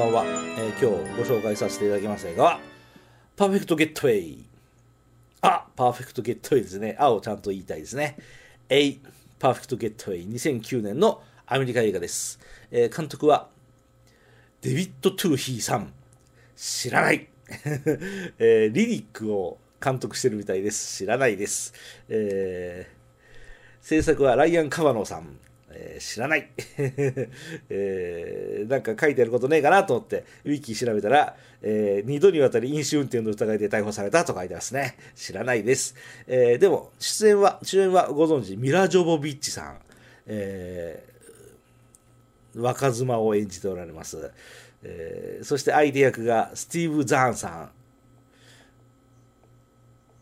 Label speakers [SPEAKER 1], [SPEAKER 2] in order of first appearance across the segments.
[SPEAKER 1] ばんは、えー今日ご紹介させていただきます映画はパーフェクト・ゲッタウェイ。ア・パーフェクト・ゲッタウェイですね。アをちゃんと言いたいですね。えいパーフェクト・ゲッタウェイ2009年のアメリカ映画です、えー監督はデビッド・トゥーヒーさん。知らない、えーリディックを監督してるみたいです。知らないです、えー制作はライアン・カバノさん、えー知らない、えーなんか書いてあることねえかなと思ってウィキ調べたら、え2度にわたり飲酒運転の疑いで逮捕されたと書いてますね。知らないです、えーでも出演は主演はご存知ミラ・ジョボビッチさん、えー若妻を演じておられます、えーそして相手役がスティーブ・ザーンさん、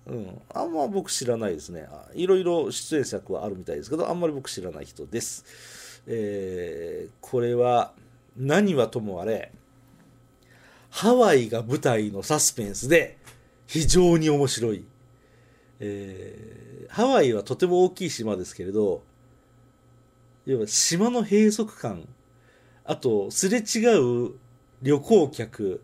[SPEAKER 1] うん、あんま僕知らないですね。いろいろ出演作はあるみたいですけどあんまり僕知らない人です、えーこれは何はともあれハワイが舞台のサスペンスで非常に面白い、えーハワイはとても大きい島ですけれど要は島の閉塞感あとすれ違う旅行客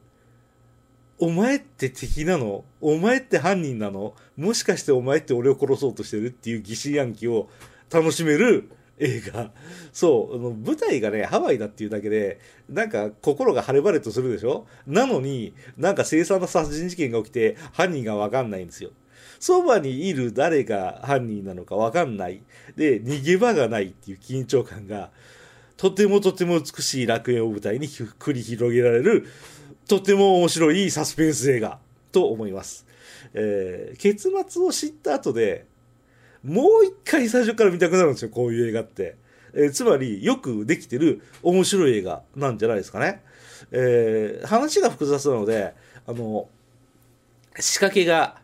[SPEAKER 1] お前って敵なの？お前って犯人なの？もしかしてお前って俺を殺そうとしてるっていう疑心暗鬼を楽しめる映画。そうあの舞台がねハワイだっていうだけでなんか心が晴れ晴れとするでしょ？なのになんか凄惨な殺人事件が起きて犯人が分かんないんですよ。そばにいる誰が犯人なのか分かんない。で逃げ場がないっていう緊張感がとてもとても美しい楽園を舞台に繰り広げられるとても面白いサスペンス映画と思います、えー結末を知った後でもう一回最初から見たくなるんですよこういう映画って、えーつまりよくできてる面白い映画なんじゃないですかね、えー話が複雑なのであの仕掛けが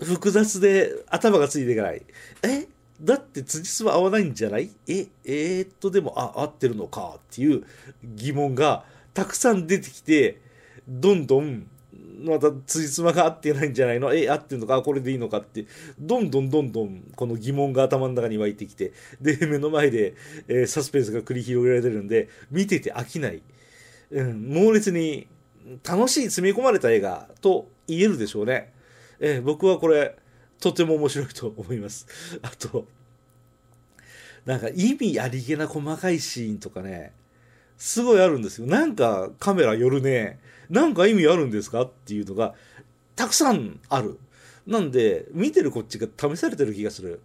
[SPEAKER 1] 複雑で頭がついていかない。え？だって辻褄合わないんじゃない？え、えーっと、でも、あ、合ってるのか？っていう疑問がたくさん出てきて、どんどん、また辻褄が合ってないんじゃないの？え、合ってるのか？これでいいのか？って、どんどんどんどんこの疑問が頭の中に湧いてきて、で、目の前で、えーサスペンスが繰り広げられてるんで、見てて飽きない。うん、猛烈に楽しい詰め込まれた映画と言えるでしょうね。えー僕はこれとても面白いと思います。あとなんか意味ありげな細かいシーンとかねすごいあるんですよ。なんかカメラ寄るねなんか意味あるんですかっていうのがたくさんある。なんで見てるこっちが試されてる気がする。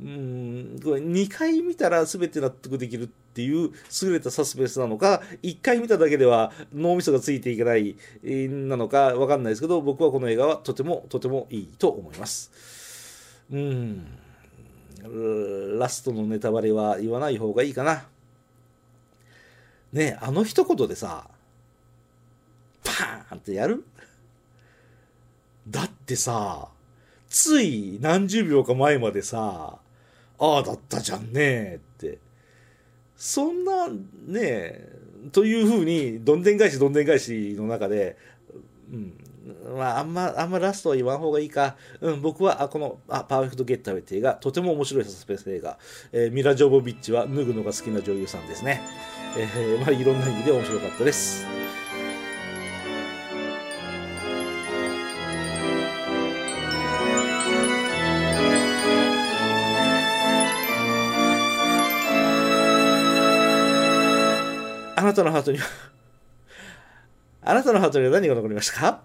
[SPEAKER 1] うーんこれ2回見たら全て納得できるっていう優れたサスペンスなのか1回見ただけでは脳みそがついていけないなのか分かんないですけど僕はこの映画はとてもとてもいいと思いますうんラストのネタバレは言わない方がいいかなねあの一言でさパーンってやる？だってさつい何十秒か前までさ、ああだったじゃんねって。そんな、ねというふうに、どんでん返しどんでん返しの中で、うん、まあ、あんま、あんまラストは言わん方がいいか。うん、僕は、あ、この、あ、パーフェクトゲッターウェイ映画、とても面白いサスペンス映画。えーミラ・ジョボビッチは脱ぐのが好きな女優さんですね。えーまあ、いろんな意味で面白かったです。あなたのハートには、あなたのハートには何が残りましたか？